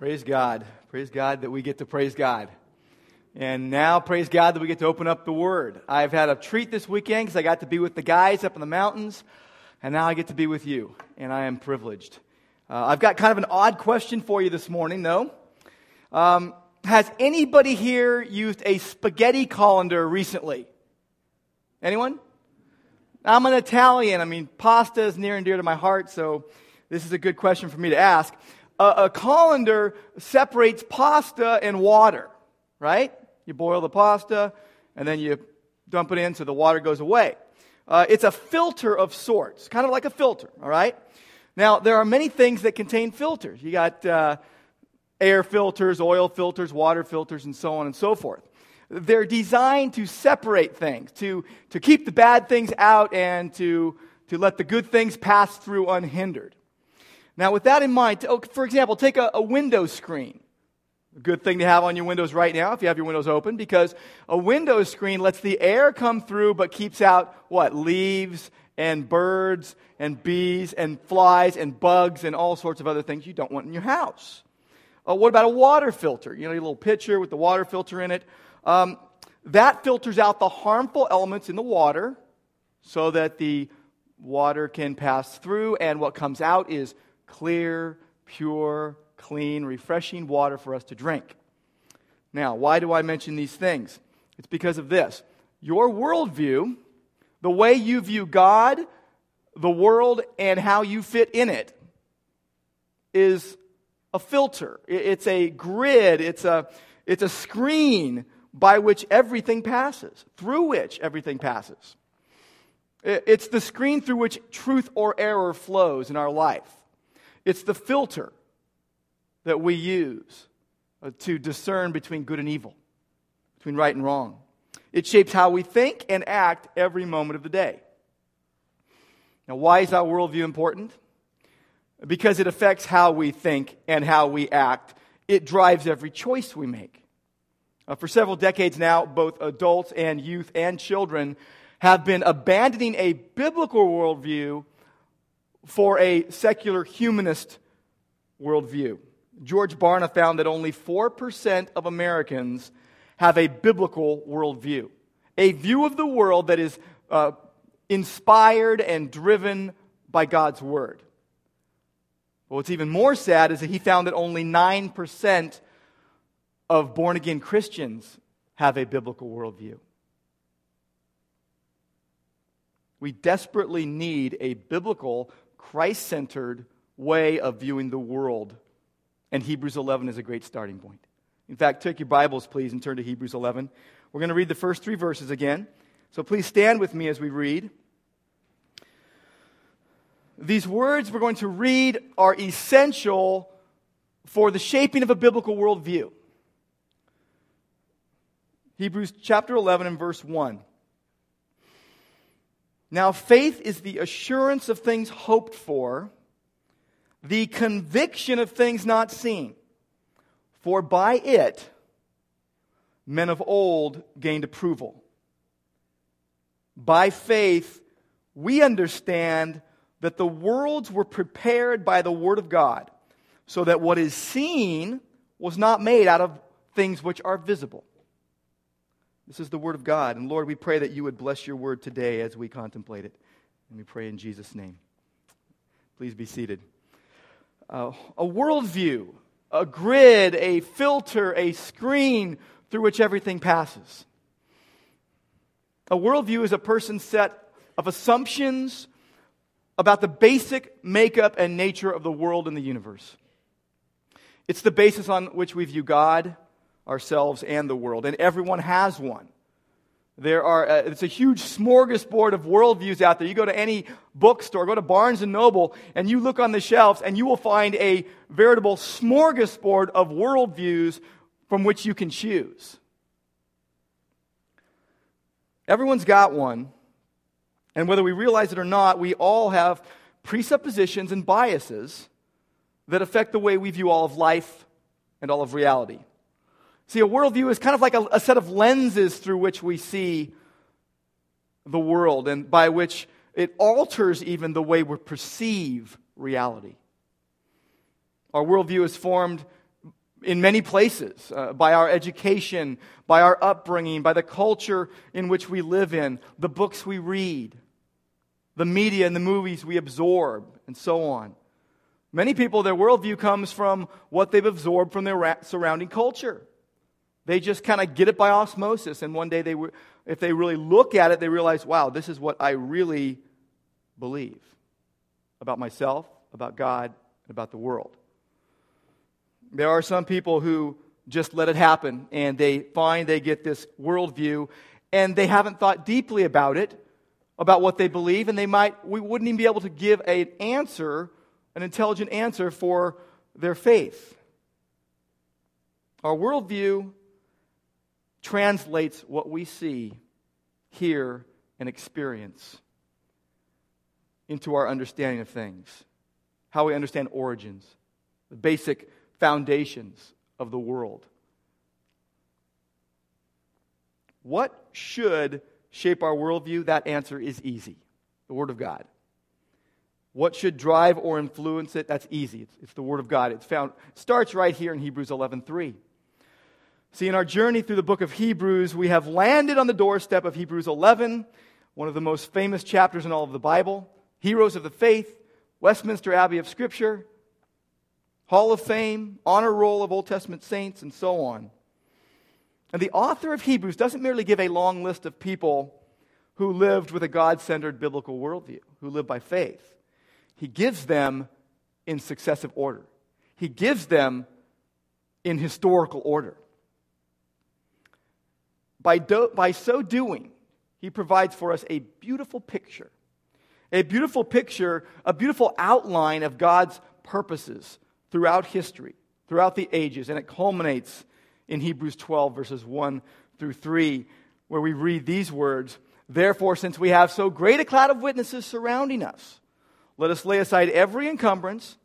Praise God. Praise God that we get to praise God. And now, praise God that we get to open up the Word. I've had a treat this weekend because I got to be with the guys up in the mountains, and now I get to be with you, and I am privileged. Uh, I've got kind of an odd question for you this morning, though. Um, has anybody here used a spaghetti colander recently? Anyone? I'm an Italian. I mean, pasta is near and dear to my heart, so this is a good question for me to ask. A, a colander separates pasta and water, right? You boil the pasta, and then you dump it in so the water goes away. Uh, it's a filter of sorts, kind of like a filter, all right? Now, there are many things that contain filters. You got uh, air filters, oil filters, water filters, and so on and so forth. They're designed to separate things, to, to keep the bad things out, and to, to let the good things pass through unhindered. Now, with that in mind, oh, for example, take a, a window screen. A good thing to have on your windows right now if you have your windows open because a window screen lets the air come through but keeps out what? Leaves and birds and bees and flies and bugs and all sorts of other things you don't want in your house. Uh, what about a water filter? You know, a little pitcher with the water filter in it. Um, that filters out the harmful elements in the water so that the water can pass through, and what comes out is clear, pure, clean, refreshing water for us to drink. Now, why do I mention these things? It's because of this. Your worldview, the way you view God, the world, and how you fit in it, is a filter. It's a grid. It's a, it's a screen by which everything passes, through which everything passes. It's the screen through which truth or error flows in our life. It's the filter that we use uh, to discern between good and evil, between right and wrong. It shapes how we think and act every moment of the day. Now, why is our worldview important? Because it affects how we think and how we act. It drives every choice we make. Uh, for several decades now, both adults and youth and children have been abandoning a biblical worldview for a secular humanist worldview. George Barna found that only 4% of Americans have a biblical worldview, a view of the world that is uh, inspired and driven by God's Word. But what's even more sad is that he found that only 9% of born again Christians have a biblical worldview. We desperately need a biblical Christ centered way of viewing the world. And Hebrews 11 is a great starting point. In fact, take your Bibles, please, and turn to Hebrews 11. We're going to read the first three verses again. So please stand with me as we read. These words we're going to read are essential for the shaping of a biblical worldview. Hebrews chapter 11 and verse 1. Now, faith is the assurance of things hoped for, the conviction of things not seen. For by it, men of old gained approval. By faith, we understand that the worlds were prepared by the Word of God, so that what is seen was not made out of things which are visible. This is the word of God. And Lord, we pray that you would bless your word today as we contemplate it. And we pray in Jesus' name. Please be seated. Uh, a worldview, a grid, a filter, a screen through which everything passes. A worldview is a person's set of assumptions about the basic makeup and nature of the world and the universe. It's the basis on which we view God, ourselves and the world, and everyone has one. There are, uh, it's a huge smorgasbord of worldviews out there. You go to any bookstore, go to Barnes and Noble, and you look on the shelves, and you will find a veritable smorgasbord of worldviews from which you can choose. Everyone's got one, and whether we realize it or not, we all have presuppositions and biases that affect the way we view all of life and all of reality. See, a worldview is kind of like a, a set of lenses through which we see the world and by which it alters even the way we perceive reality. Our worldview is formed in many places uh, by our education, by our upbringing, by the culture in which we live in, the books we read, the media and the movies we absorb, and so on. Many people, their worldview comes from what they've absorbed from their surrounding culture. They just kind of get it by osmosis, and one day, they, if they really look at it, they realize, wow, this is what I really believe about myself, about God, and about the world. There are some people who just let it happen and they find they get this worldview and they haven't thought deeply about it, about what they believe, and they might, we wouldn't even be able to give an answer, an intelligent answer for their faith. Our worldview translates what we see, hear, and experience into our understanding of things, how we understand origins, the basic foundations of the world. What should shape our worldview? That answer is easy the Word of God. What should drive or influence it? That's easy. It's, it's the Word of God. It's found, it starts right here in Hebrews 11.3. See, in our journey through the book of Hebrews, we have landed on the doorstep of Hebrews 11, one of the most famous chapters in all of the Bible. Heroes of the faith, Westminster Abbey of Scripture, Hall of Fame, honor roll of Old Testament saints, and so on. And the author of Hebrews doesn't merely give a long list of people who lived with a God centered biblical worldview, who lived by faith. He gives them in successive order, he gives them in historical order. By, do, by so doing, he provides for us a beautiful picture, a beautiful picture, a beautiful outline of God's purposes throughout history, throughout the ages, and it culminates in Hebrews 12, verses 1 through 3, where we read these words Therefore, since we have so great a cloud of witnesses surrounding us, let us lay aside every encumbrance,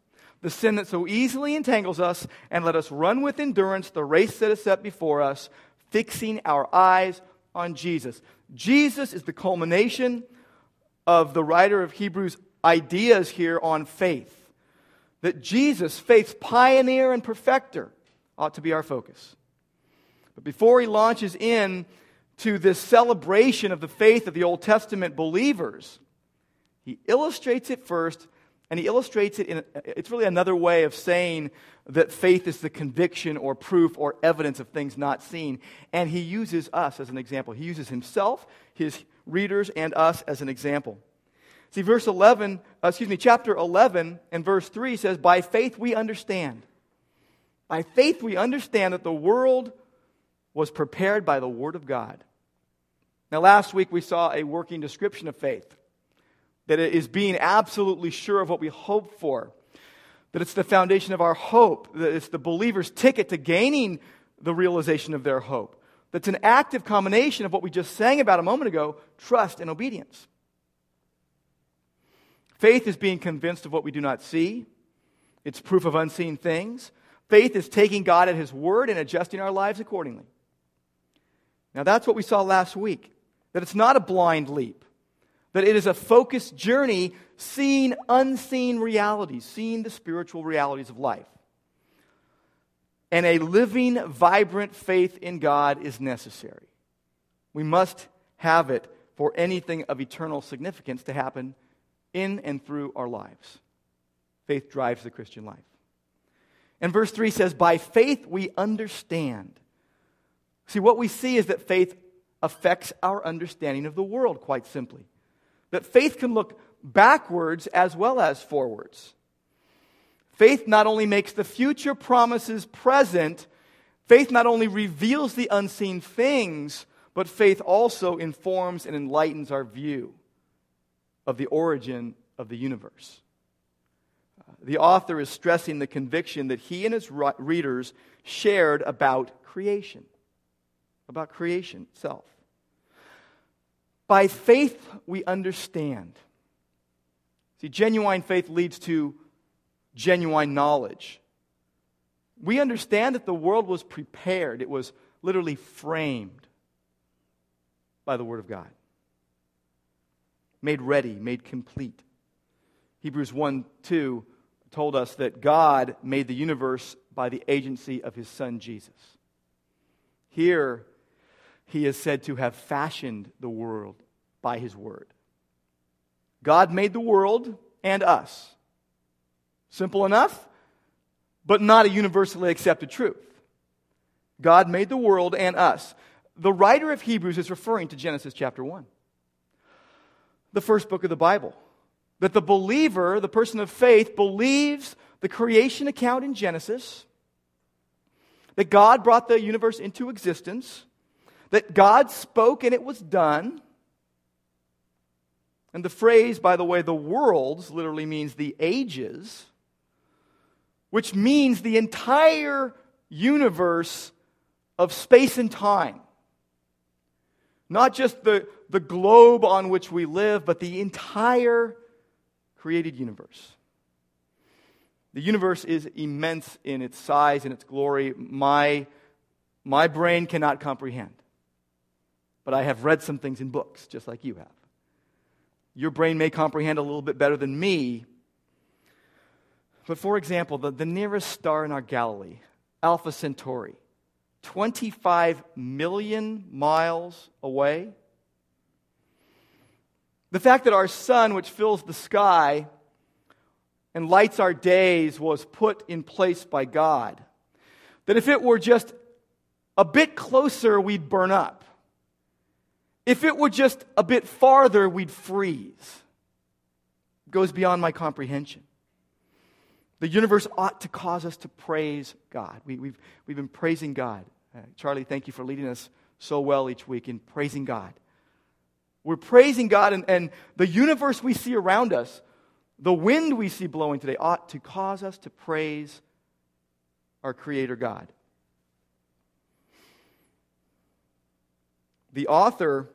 the sin that so easily entangles us, and let us run with endurance the race that is set before us, fixing our eyes on Jesus. Jesus is the culmination of the writer of Hebrews' ideas here on faith that Jesus, faith's pioneer and perfecter, ought to be our focus. But before he launches in to this celebration of the faith of the Old Testament believers, he illustrates it first, and he illustrates it in it's really another way of saying that faith is the conviction or proof or evidence of things not seen. And he uses us as an example. He uses himself, his readers, and us as an example. See, verse 11, uh, excuse me, chapter 11 and verse 3 says, By faith we understand. By faith we understand that the world was prepared by the Word of God. Now, last week we saw a working description of faith that it is being absolutely sure of what we hope for, that it's the foundation of our hope, that it's the believer's ticket to gaining the realization of their hope. That's an active combination of what we just sang about a moment ago trust and obedience. Faith is being convinced of what we do not see, it's proof of unseen things. Faith is taking God at His word and adjusting our lives accordingly. Now, that's what we saw last week that it's not a blind leap, that it is a focused journey seeing unseen realities, seeing the spiritual realities of life. And a living, vibrant faith in God is necessary. We must have it for anything of eternal significance to happen in and through our lives. Faith drives the Christian life. And verse 3 says, By faith we understand. See, what we see is that faith affects our understanding of the world, quite simply. That faith can look backwards as well as forwards. Faith not only makes the future promises present, faith not only reveals the unseen things, but faith also informs and enlightens our view of the origin of the universe. The author is stressing the conviction that he and his readers shared about creation, about creation itself. By faith, we understand. See, genuine faith leads to genuine knowledge. We understand that the world was prepared, it was literally framed by the Word of God made ready, made complete. Hebrews 1 2 told us that God made the universe by the agency of his son Jesus. Here, he is said to have fashioned the world by his word. God made the world and us. Simple enough, but not a universally accepted truth. God made the world and us. The writer of Hebrews is referring to Genesis chapter 1, the first book of the Bible. That the believer, the person of faith, believes the creation account in Genesis, that God brought the universe into existence, that God spoke and it was done. And the phrase, by the way, the worlds literally means the ages, which means the entire universe of space and time. Not just the, the globe on which we live, but the entire created universe. The universe is immense in its size and its glory. My, my brain cannot comprehend. But I have read some things in books, just like you have. Your brain may comprehend a little bit better than me. But for example, the, the nearest star in our galaxy, Alpha Centauri, 25 million miles away. The fact that our sun, which fills the sky, and lights our days was put in place by God. That if it were just a bit closer, we'd burn up. If it were just a bit farther, we'd freeze. It goes beyond my comprehension. The universe ought to cause us to praise God. We, have we've, we've been praising God. Uh, Charlie, thank you for leading us so well each week in praising God. We're praising God, and, and the universe we see around us the wind we see blowing today ought to cause us to praise our Creator God. The author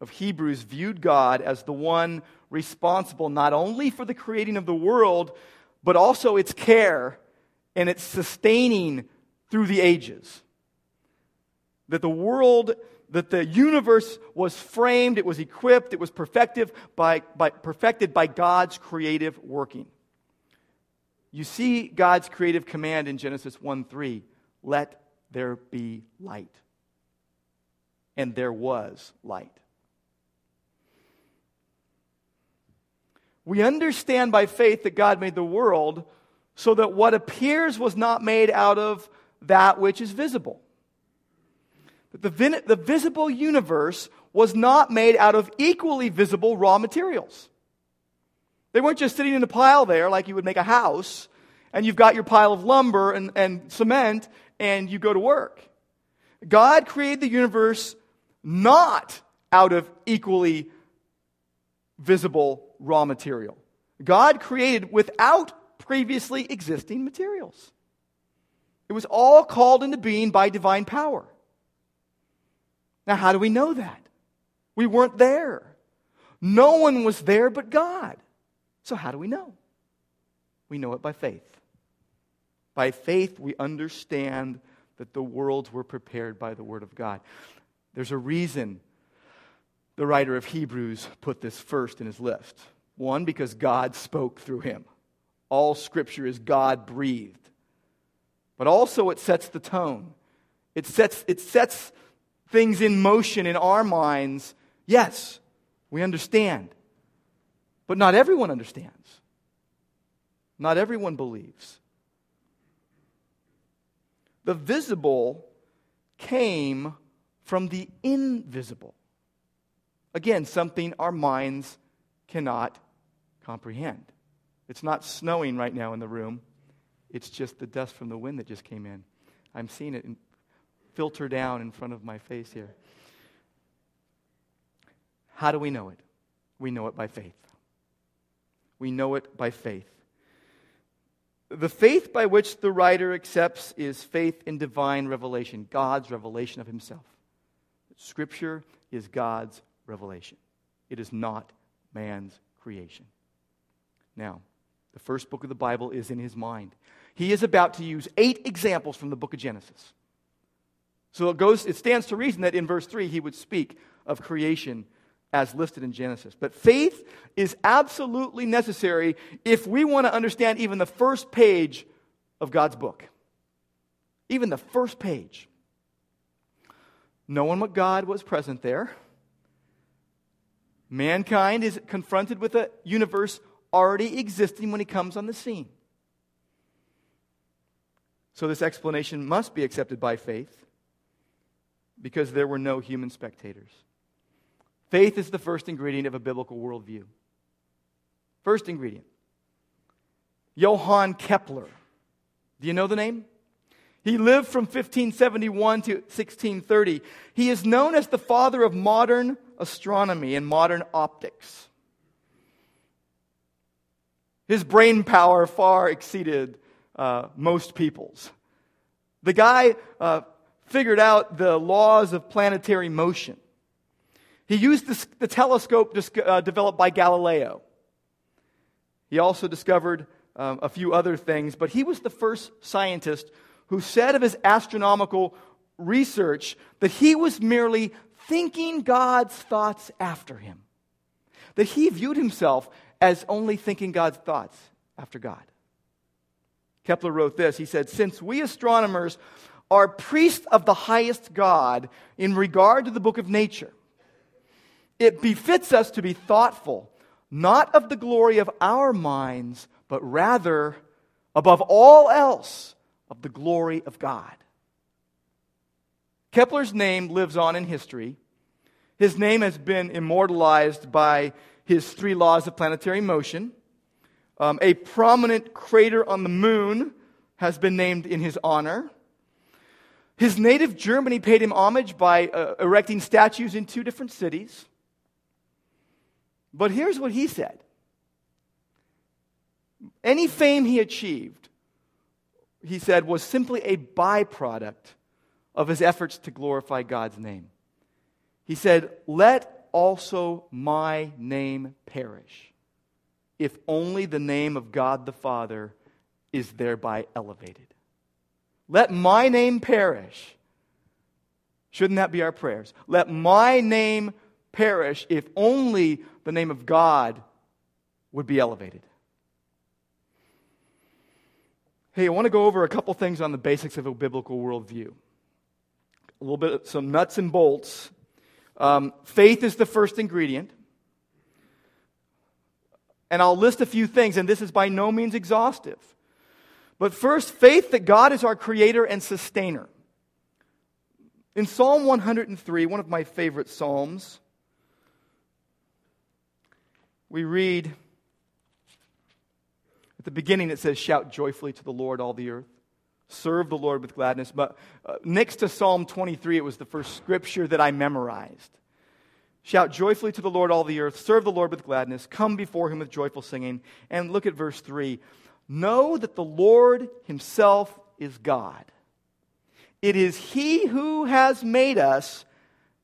of Hebrews viewed God as the one responsible not only for the creating of the world, but also its care and its sustaining through the ages. That the world that the universe was framed, it was equipped, it was perfected by, by, perfected by God's creative working. You see God's creative command in Genesis 1 3 let there be light. And there was light. We understand by faith that God made the world so that what appears was not made out of that which is visible the, the visible universe was not made out of equally visible raw materials. They weren't just sitting in a pile there like you would make a house, and you've got your pile of lumber and, and cement, and you go to work. God created the universe not out of equally visible raw material. God created without previously existing materials. It was all called into being by divine power. Now, how do we know that? We weren't there. No one was there but God. So, how do we know? We know it by faith. By faith, we understand that the worlds were prepared by the Word of God. There's a reason the writer of Hebrews put this first in his list. One, because God spoke through him. All Scripture is God breathed. But also, it sets the tone. It sets, it sets things in motion in our minds, yes, we understand. But not everyone understands. Not everyone believes. The visible came from the invisible. Again, something our minds cannot comprehend. It's not snowing right now in the room, it's just the dust from the wind that just came in. I'm seeing it filter down in front of my face here. How do we know it? We know it by faith. We know it by faith. The faith by which the writer accepts is faith in divine revelation, God's revelation of himself. Scripture is God's revelation, it is not man's creation. Now, the first book of the Bible is in his mind. He is about to use eight examples from the book of Genesis. So it, goes, it stands to reason that in verse 3 he would speak of creation as listed in Genesis. But faith is absolutely necessary if we want to understand even the first page of God's book. even the first page. Knowing what God was present there, mankind is confronted with a universe already existing when he comes on the scene. So, this explanation must be accepted by faith because there were no human spectators. Faith is the first ingredient of a biblical worldview. First ingredient. Johann Kepler. Do you know the name? He lived from 1571 to 1630. He is known as the father of modern astronomy and modern optics. His brain power far exceeded uh, most people's. The guy uh, figured out the laws of planetary motion. He used the, the telescope dis- uh, developed by Galileo. He also discovered um, a few other things, but he was the first scientist who said of his astronomical research that he was merely thinking God's thoughts after him. That he viewed himself as only thinking God's thoughts after God. Kepler wrote this. He said, Since we astronomers are priests of the highest God in regard to the book of nature, it befits us to be thoughtful, not of the glory of our minds, but rather, above all else, of the glory of God. Kepler's name lives on in history. His name has been immortalized by his three laws of planetary motion. Um, a prominent crater on the moon has been named in his honor. His native Germany paid him homage by uh, erecting statues in two different cities. But here's what he said any fame he achieved, he said, was simply a byproduct of his efforts to glorify God's name. He said, Let also my name perish, if only the name of God the Father is thereby elevated. Let my name perish. Shouldn't that be our prayers? Let my name perish if only the name of God would be elevated. Hey, I want to go over a couple things on the basics of a biblical worldview. A little bit, some nuts and bolts. Um, faith is the first ingredient. And I'll list a few things, and this is by no means exhaustive. But first, faith that God is our creator and sustainer. In Psalm 103, one of my favorite Psalms, we read the beginning it says, Shout joyfully to the Lord, all the earth. Serve the Lord with gladness. But uh, next to Psalm 23, it was the first scripture that I memorized. Shout joyfully to the Lord, all the earth. Serve the Lord with gladness. Come before him with joyful singing. And look at verse 3. Know that the Lord himself is God. It is he who has made us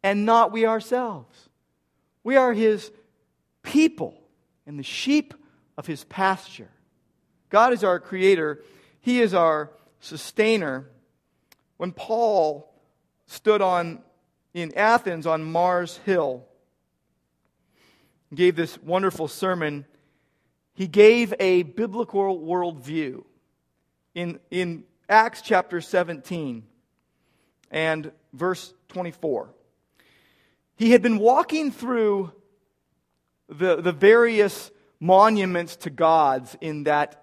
and not we ourselves. We are his people and the sheep of his pasture. God is our creator, he is our sustainer. When Paul stood on in Athens on Mars Hill, gave this wonderful sermon, he gave a biblical worldview. In, in Acts chapter 17 and verse 24, he had been walking through the, the various monuments to gods in that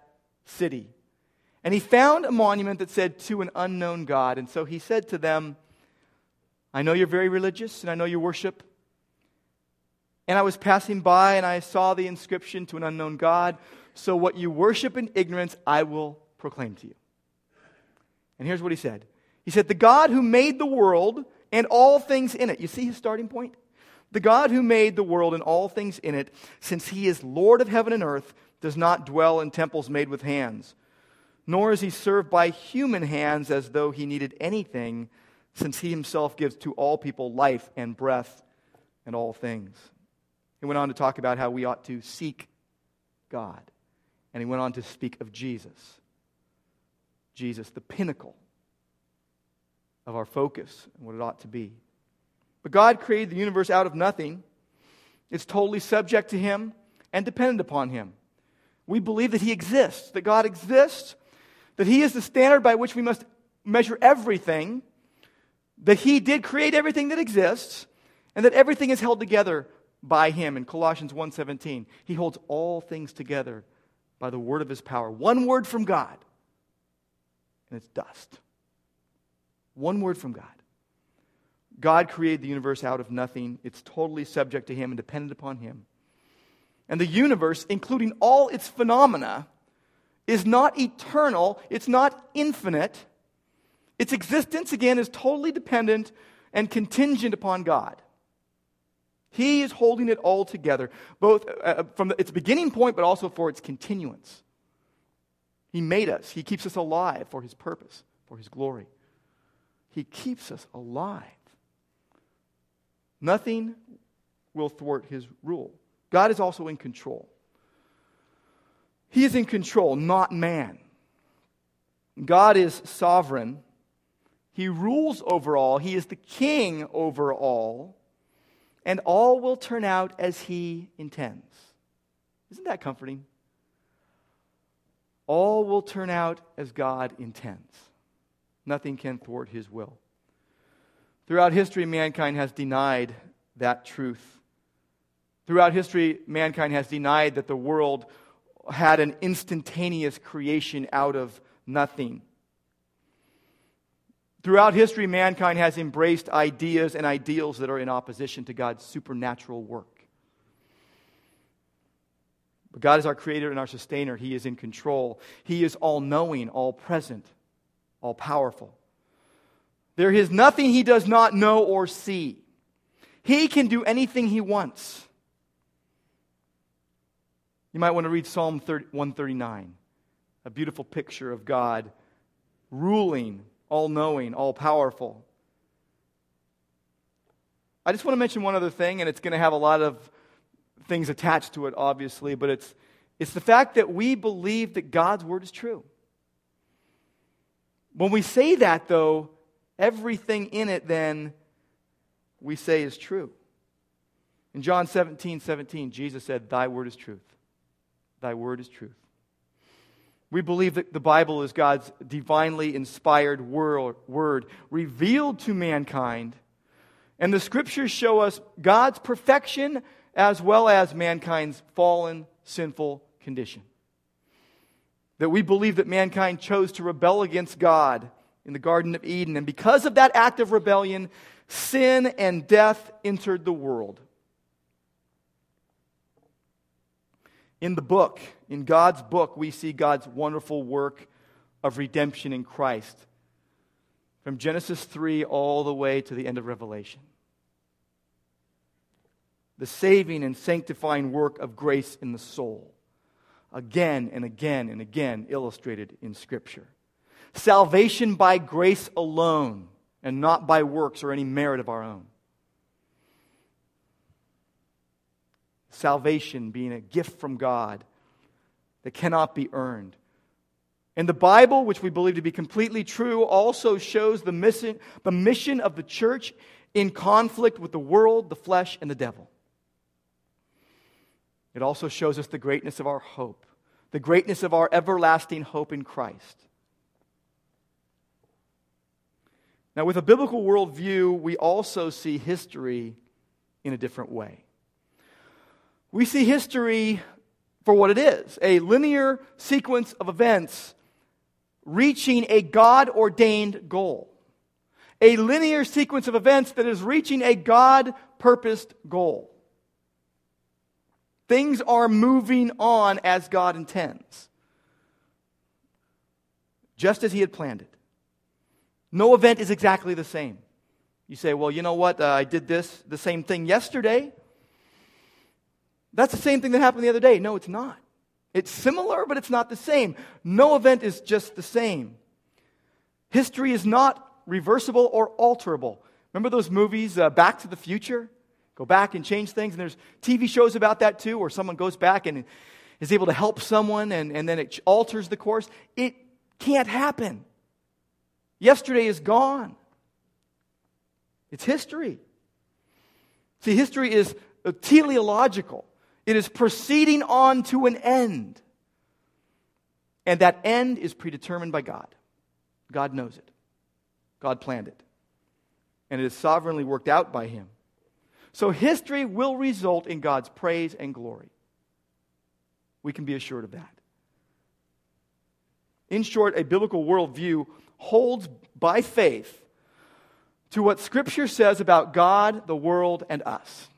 city. And he found a monument that said, To an unknown God. And so he said to them, I know you're very religious and I know you worship. And I was passing by and I saw the inscription to an unknown God. So what you worship in ignorance, I will proclaim to you. And here's what he said He said, The God who made the world and all things in it. You see his starting point? The God who made the world and all things in it, since he is Lord of heaven and earth, does not dwell in temples made with hands, nor is he served by human hands as though he needed anything, since he himself gives to all people life and breath and all things. He went on to talk about how we ought to seek God. And he went on to speak of Jesus. Jesus, the pinnacle of our focus and what it ought to be. But God created the universe out of nothing. It's totally subject to Him and dependent upon Him. We believe that He exists, that God exists, that He is the standard by which we must measure everything, that he did create everything that exists, and that everything is held together by him in Colossians 1:17. He holds all things together by the word of his power. One word from God, and it's dust. One word from God. God created the universe out of nothing. It's totally subject to him and dependent upon him. And the universe, including all its phenomena, is not eternal, it's not infinite. Its existence, again, is totally dependent and contingent upon God. He is holding it all together, both uh, uh from its beginning point, but also for its continuance. He made us, He keeps us alive for His purpose, for His glory. He keeps us alive. Nothing will thwart His rule. God is also in control. He is in control, not man. God is sovereign. He rules over all. He is the king over all. And all will turn out as he intends. Isn't that comforting? All will turn out as God intends. Nothing can thwart his will. Throughout history, mankind has denied that truth. Throughout history, mankind has denied that the world had an instantaneous creation out of nothing. Throughout history, mankind has embraced ideas and ideals that are in opposition to God's supernatural work. But God is our creator and our sustainer. He is in control. He is all knowing, all present, all powerful. There is nothing he does not know or see. He can do anything he wants. You might want to read Psalm 139, a beautiful picture of God ruling, all knowing, all powerful. I just want to mention one other thing, and it's going to have a lot of things attached to it, obviously, but it's, it's the fact that we believe that God's word is true. When we say that, though, everything in it then we say is true. In John 17, 17, Jesus said, Thy word is truth. Thy word is truth. We believe that the Bible is God's divinely inspired word, revealed to mankind. And the scriptures show us God's perfection as well as mankind's fallen, sinful condition. That we believe that mankind chose to rebel against God in the Garden of Eden. And because of that act of rebellion, sin and death entered the world. In the book, in God's book, we see God's wonderful work of redemption in Christ. From Genesis 3 all the way to the end of Revelation. The saving and sanctifying work of grace in the soul. Again and again and again illustrated in Scripture. Salvation by grace alone and not by works or any merit of our own. Salvation being a gift from God that cannot be earned. And the Bible, which we believe to be completely true, also shows the mission, the mission of the church in conflict with the world, the flesh, and the devil. It also shows us the greatness of our hope, the greatness of our everlasting hope in Christ. Now, with a biblical worldview, we also see history in a different way we see history for what it is a linear sequence of events reaching a God ordained goal. A linear sequence of events that is reaching a God purposed goal. Things are moving on as God intends, just as He had planned it. No event is exactly the same. You say, well, you know what? Uh, I did this, the same thing yesterday. That's the same thing that happened the other day. No, it's not. It's similar, but it's not the same. No event is just the same. History is not reversible or alterable. Remember those movies, uh, Back to the Future? Go back and change things. And there's TV shows about that too, where someone goes back and is able to help someone and, and then it alters the course. It can't happen. Yesterday is gone. It's history. See, history is teleological. It is proceeding on to an end. And that end is predetermined by God. God knows it. God planned it. And it is sovereignly worked out by Him. So history will result in God's praise and glory. We can be assured of that. In short, a biblical worldview holds by faith to what Scripture says about God, the world, and us.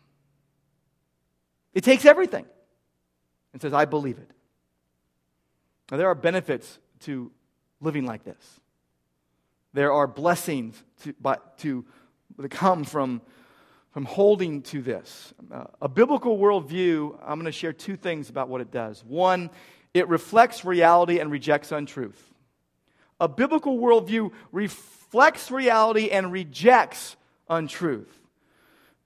It takes everything and says, I believe it. Now, there are benefits to living like this. There are blessings to, but, to, that come from, from holding to this. Uh, a biblical worldview, I'm going to share two things about what it does. One, it reflects reality and rejects untruth. A biblical worldview reflects reality and rejects untruth.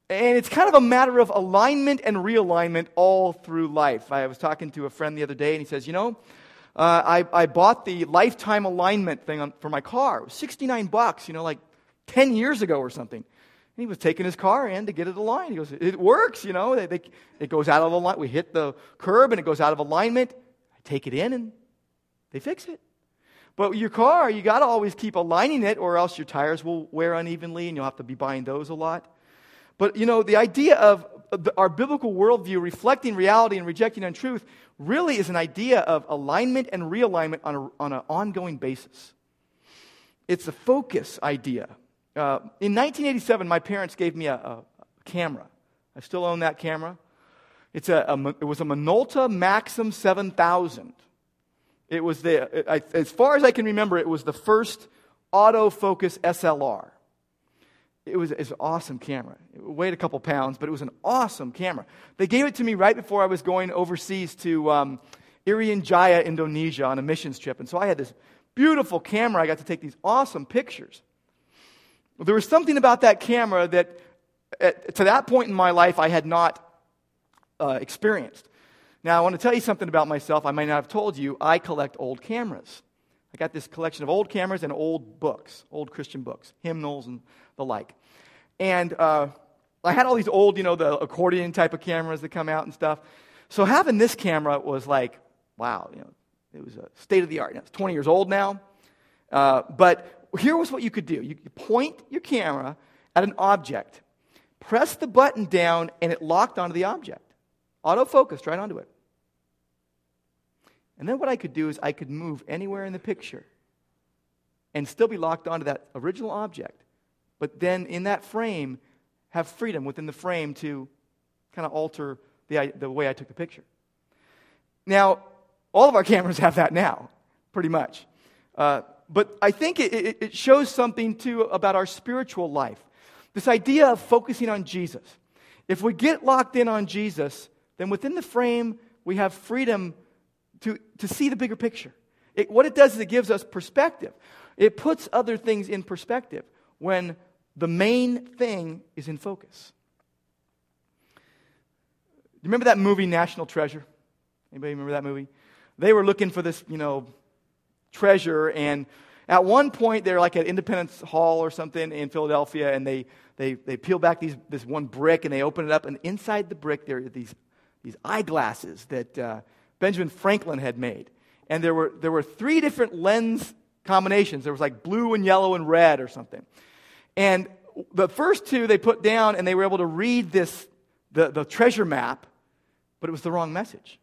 And it's kind of a matter of alignment and realignment all through life. I was talking to a friend the other day, and he says, You know, uh, I, I bought the lifetime alignment thing on, for my car. It was 69 bucks, you know, like 10 years ago or something. And he was taking his car in to get it aligned. He goes, It works, you know, they, they, it goes out of alignment. We hit the curb and it goes out of alignment. I take it in and they fix it. But your car, you got to always keep aligning it, or else your tires will wear unevenly and you'll have to be buying those a lot. But, you know, the idea of our biblical worldview reflecting reality and rejecting untruth really is an idea of alignment and realignment on, a, on an ongoing basis. It's a focus idea. Uh, in 1987, my parents gave me a, a, camera. I still own that camera. It's a, a, it was a Minolta Maxxum 7000. It was the, as far as I can remember, it was the first autofocus SLR. It was, it was an awesome camera. It weighed a couple pounds, but it was an awesome camera. They gave it to me right before I was going overseas to um, Irian Jaya, Indonesia on a missions trip. And so I had this beautiful camera. I got to take these awesome pictures. There was something about that camera that, at, to that point in my life, I had not uh, experienced. Now, I want to tell you something about myself I might not have told you. I collect old cameras. I got this collection of old cameras and old books, old Christian books, hymnals and the like. And uh, I had all these old, you know, the accordion type of cameras that come out and stuff. So having this camera was like, wow, you know, it was a state of the art. It's 20 years old now. Uh, but here was what you could do you point your camera at an object, press the button down, and it locked onto the object. Auto focused right onto it. And then what I could do is I could move anywhere in the picture and still be locked onto that original object. But then in that frame, have freedom within the frame to kind of alter the, the way I took the picture. Now, all of our cameras have that now, pretty much. Uh, but I think it, it, it shows something too about our spiritual life. This idea of focusing on Jesus. If we get locked in on Jesus, then within the frame, we have freedom to, to see the bigger picture. It, what it does is it gives us perspective. It puts other things in perspective when the main thing is in focus. You remember that movie, National Treasure? Anybody remember that movie? They were looking for this, you know, treasure, and at one point they're like at Independence Hall or something in Philadelphia, and they, they, they peel back these, this one brick and they open it up, and inside the brick there are these, these eyeglasses that uh, Benjamin Franklin had made. And there were, there were three different lens combinations. There was like blue and yellow and red or something. And the first two they put down and they were able to read this, the, the treasure map, but it was the wrong message.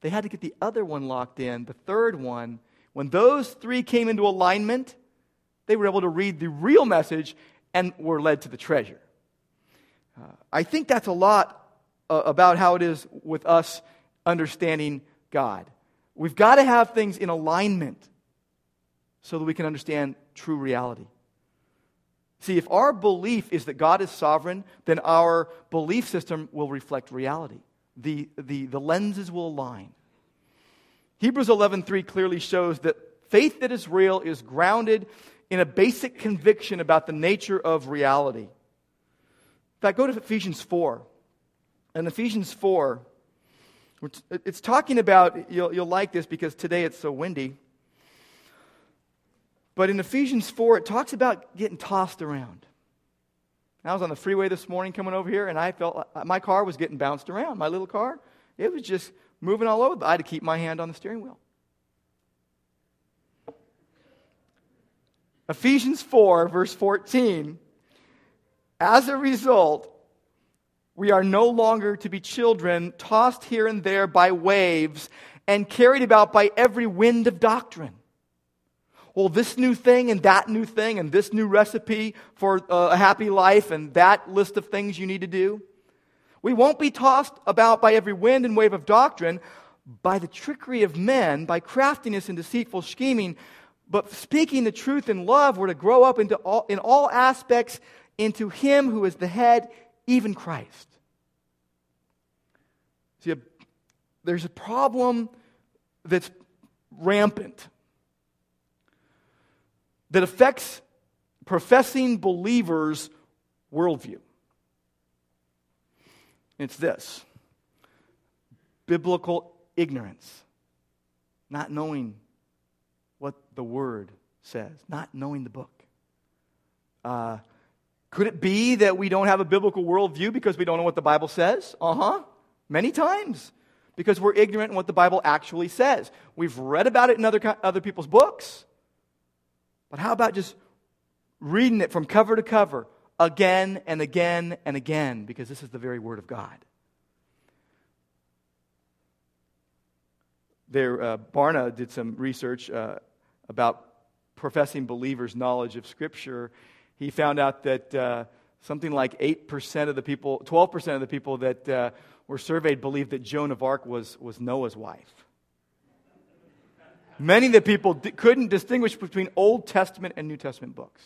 They had to get the other one locked in, the third one. When those three came into alignment, they were able to read the real message and were led to the treasure. Uh, I think that's a lot uh, about how it is with us understanding God. We've got to have things in alignment so that we can understand true reality. See, if our belief is that God is sovereign, then our belief system will reflect reality. The, the, the lenses will align. Hebrews 11:3 clearly shows that faith that is real is grounded in a basic conviction about the nature of reality. In fact, go to Ephesians 4. In Ephesians 4, it's talking about, you'll, you'll like this because today it's so windy. But in Ephesians 4, it talks about getting tossed around. I was on the freeway this morning coming over here, and I felt uh, my car was getting bounced around. My little car, it was just moving all over. I had to keep my hand on the steering wheel. Ephesians 4, verse 14. As a result, we are no longer to be children tossed here and there by waves and carried about by every wind of doctrine. Well, this new thing and that new thing and this new recipe for uh, a happy life and that list of things you need to do. We won't be tossed about by every wind and wave of doctrine, by the trickery of men, by craftiness and deceitful scheming, but speaking the truth in love, we're to grow up into all, in all aspects into Him who is the head, even Christ. See, a, there's a problem that's rampant that affects professing believers' worldview. It's this biblical ignorance, not knowing what the Word says, not knowing the book. Uh, could it be that we don't have a biblical worldview because we don't know what the Bible says? Uh huh. Many times. Because we're ignorant in what the Bible actually says. We've read about it in other, other people's books. But how about just reading it from cover to cover again and again and again? Because this is the very Word of God. There, uh, Barna did some research uh, about professing believers' knowledge of Scripture, he found out that uh, something like 8% of the people, 12% of the people that uh, were surveyed believed that Joan of Arc was, was Noah's wife. Many of the people d- couldn't distinguish between Old Testament and New Testament books.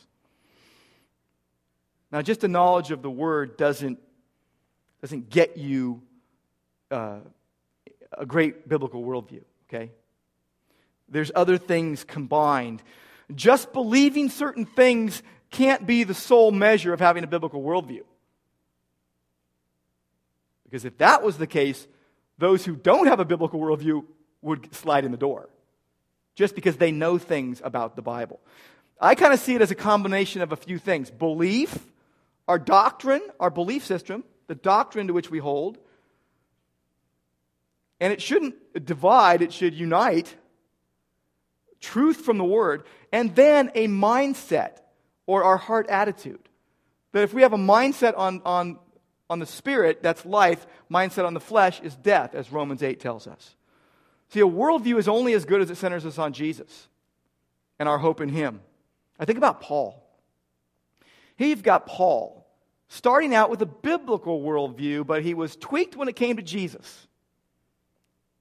Now, just a knowledge of the Word doesn't, doesn't get you uh, a great biblical worldview, okay? There's other things combined. Just believing certain things can't be the sole measure of having a biblical worldview. Because if that was the case, those who don't have a biblical worldview would slide in the door just because they know things about the Bible. I kind of see it as a combination of a few things belief, our doctrine, our belief system, the doctrine to which we hold. And it shouldn't divide, it should unite truth from the Word, and then a mindset or our heart attitude. That if we have a mindset on, on, on the spirit, that's life, mindset on the flesh is death, as Romans 8 tells us. See, a worldview is only as good as it centers us on Jesus and our hope in Him. I think about Paul. Here you've got Paul starting out with a biblical worldview, but he was tweaked when it came to Jesus.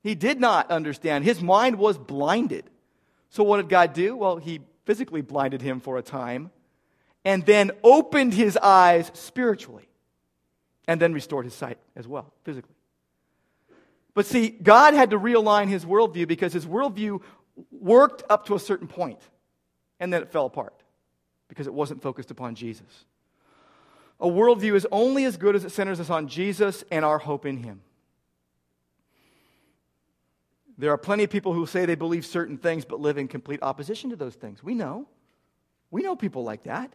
He did not understand. His mind was blinded. So, what did God do? Well, He physically blinded him for a time and then opened his eyes spiritually and then restored his sight as well, physically. But see, God had to realign his worldview because his worldview worked up to a certain point and then it fell apart because it wasn't focused upon Jesus. A worldview is only as good as it centers us on Jesus and our hope in him. There are plenty of people who say they believe certain things but live in complete opposition to those things. We know. We know people like that.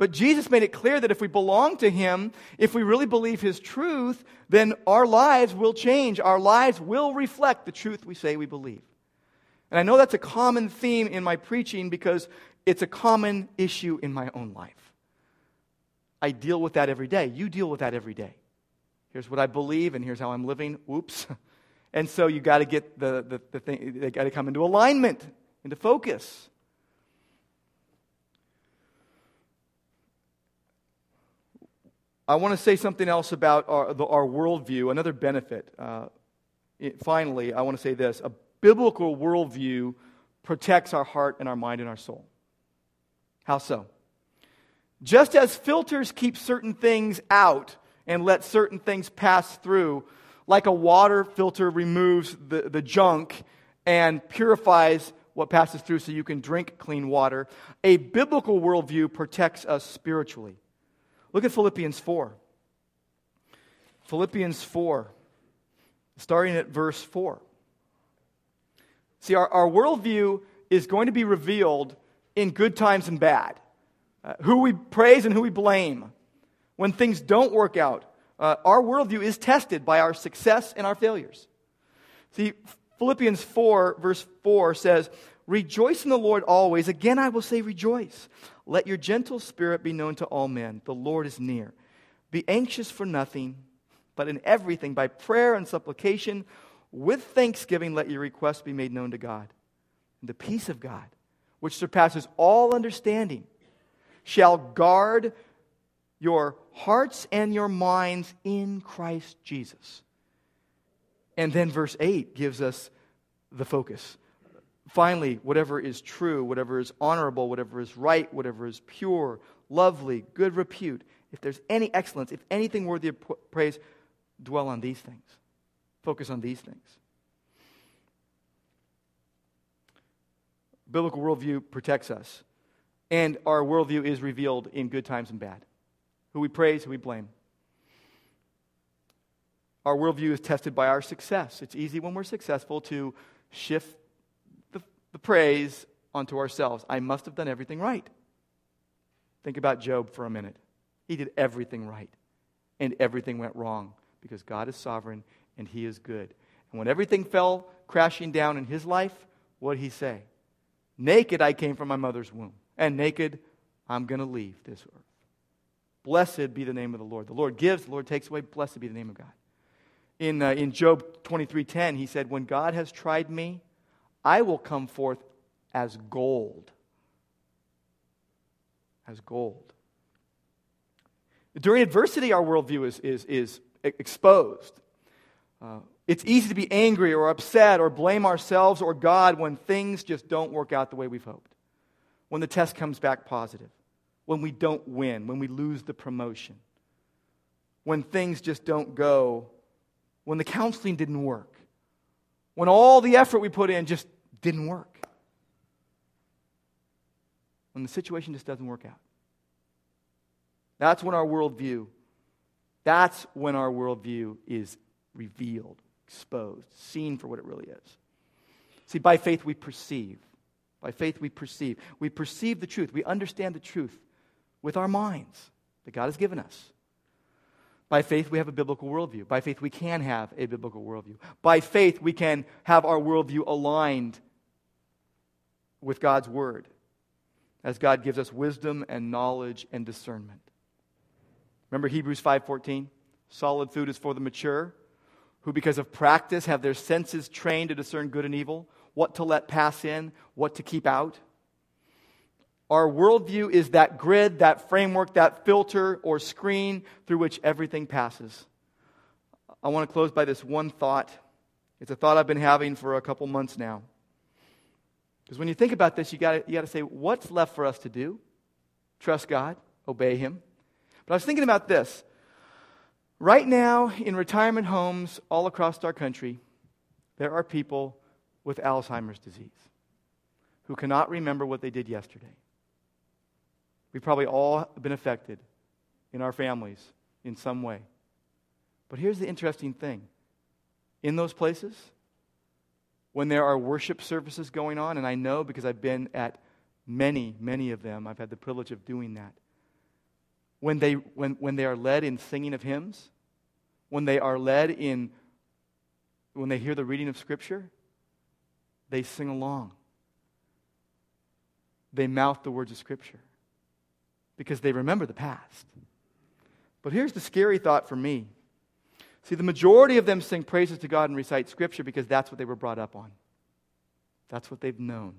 But Jesus made it clear that if we belong to Him, if we really believe His truth, then our lives will change. Our lives will reflect the truth we say we believe. And I know that's a common theme in my preaching because it's a common issue in my own life. I deal with that every day. You deal with that every day. Here's what I believe, and here's how I'm living. Whoops. And so you got to get the, the, the thing, they got to come into alignment, into focus. I want to say something else about our, the, our worldview, another benefit. Uh, it, finally, I want to say this a biblical worldview protects our heart and our mind and our soul. How so? Just as filters keep certain things out and let certain things pass through, like a water filter removes the, the junk and purifies what passes through so you can drink clean water. A biblical worldview protects us spiritually. Look at Philippians 4. Philippians 4, starting at verse 4. See, our, our worldview is going to be revealed in good times and bad. Uh, who we praise and who we blame. When things don't work out, uh, our worldview is tested by our success and our failures. See, Philippians 4, verse 4 says, Rejoice in the Lord always. Again, I will say, rejoice. Let your gentle spirit be known to all men. The Lord is near. Be anxious for nothing, but in everything, by prayer and supplication, with thanksgiving, let your requests be made known to God. And the peace of God, which surpasses all understanding, shall guard your hearts and your minds in Christ Jesus. And then verse 8 gives us the focus. Finally, whatever is true, whatever is honorable, whatever is right, whatever is pure, lovely, good repute, if there's any excellence, if anything worthy of praise, dwell on these things. Focus on these things. Biblical worldview protects us, and our worldview is revealed in good times and bad. Who we praise, who we blame. Our worldview is tested by our success. It's easy when we're successful to shift the praise onto ourselves. I must have done everything right. Think about Job for a minute. He did everything right, and everything went wrong because God is sovereign and He is good. And when everything fell crashing down in his life, what did he say? Naked I came from my mother's womb, and naked I'm going to leave this earth. Blessed be the name of the Lord. The Lord gives, the Lord takes away. Blessed be the name of God. In, uh, in Job 23:10, he said, "When God has tried me, I will come forth as gold." As gold. During adversity, our worldview is, is, is exposed. Uh, it's easy to be angry or upset or blame ourselves or God when things just don't work out the way we've hoped. When the test comes back positive. When we don't win. When we lose the promotion. When things just don't go. When the counseling didn't work. When all the effort we put in just didn't work. When the situation just doesn't work out. That's when our worldview, that's when our worldview is revealed, exposed, seen for what it really is. See, by faith we perceive. By faith we perceive. We perceive the truth. We understand the truth with our minds that God has given us. By faith, we have a biblical worldview. By faith, we can have a biblical worldview. By faith, we can have our worldview aligned with God's word as God gives us wisdom and knowledge and discernment. Remember Hebrews 5:14? Solid food is for the mature, who because of practice have their senses trained to discern good and evil, what to let pass in, what to keep out. Our worldview is that grid, that framework, that filter or screen through which everything passes. I want to close by this one thought. It's a thought I've been having for a couple months now. Because when you think about this, you got you got to say, what's left for us to do? Trust God, obey Him. But I was thinking about this. Right now, in retirement homes all across our country, there are people with Alzheimer's disease who cannot remember what they did yesterday. We've probably all been affected in our families in some way. But here's the interesting thing in those places, when there are worship services going on, and I know because I've been at many, many of them, I've had the privilege of doing that when they, when, when they are led in singing of hymns, when they are led in, when they hear the reading of Scripture, they sing along. They mouth the words of Scripture because they remember the past. But here's the scary thought for me. See, the majority of them sing praises to God and recite Scripture because that's what they were brought up on. That's what they've known.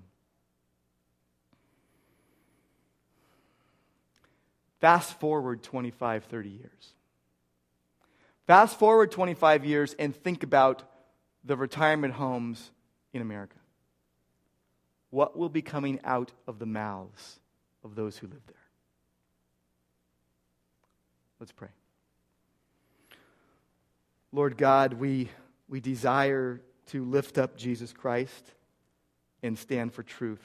Fast forward 25, 30 years. Fast forward 25 years and think about the retirement homes in America. What will be coming out of the mouths of those who live there? Let's pray. Lord God, we, we desire to lift up Jesus Christ and stand for truth.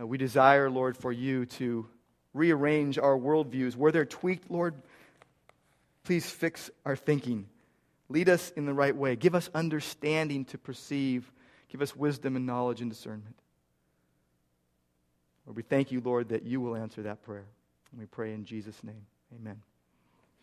Uh, we desire, Lord, for you to rearrange our worldviews. Where they're tweaked, Lord, please fix our thinking. Lead us in the right way. Give us understanding to perceive. Give us wisdom and knowledge and discernment. Lord, we thank you, Lord, that you will answer that prayer. And we pray in Jesus' name. Amen.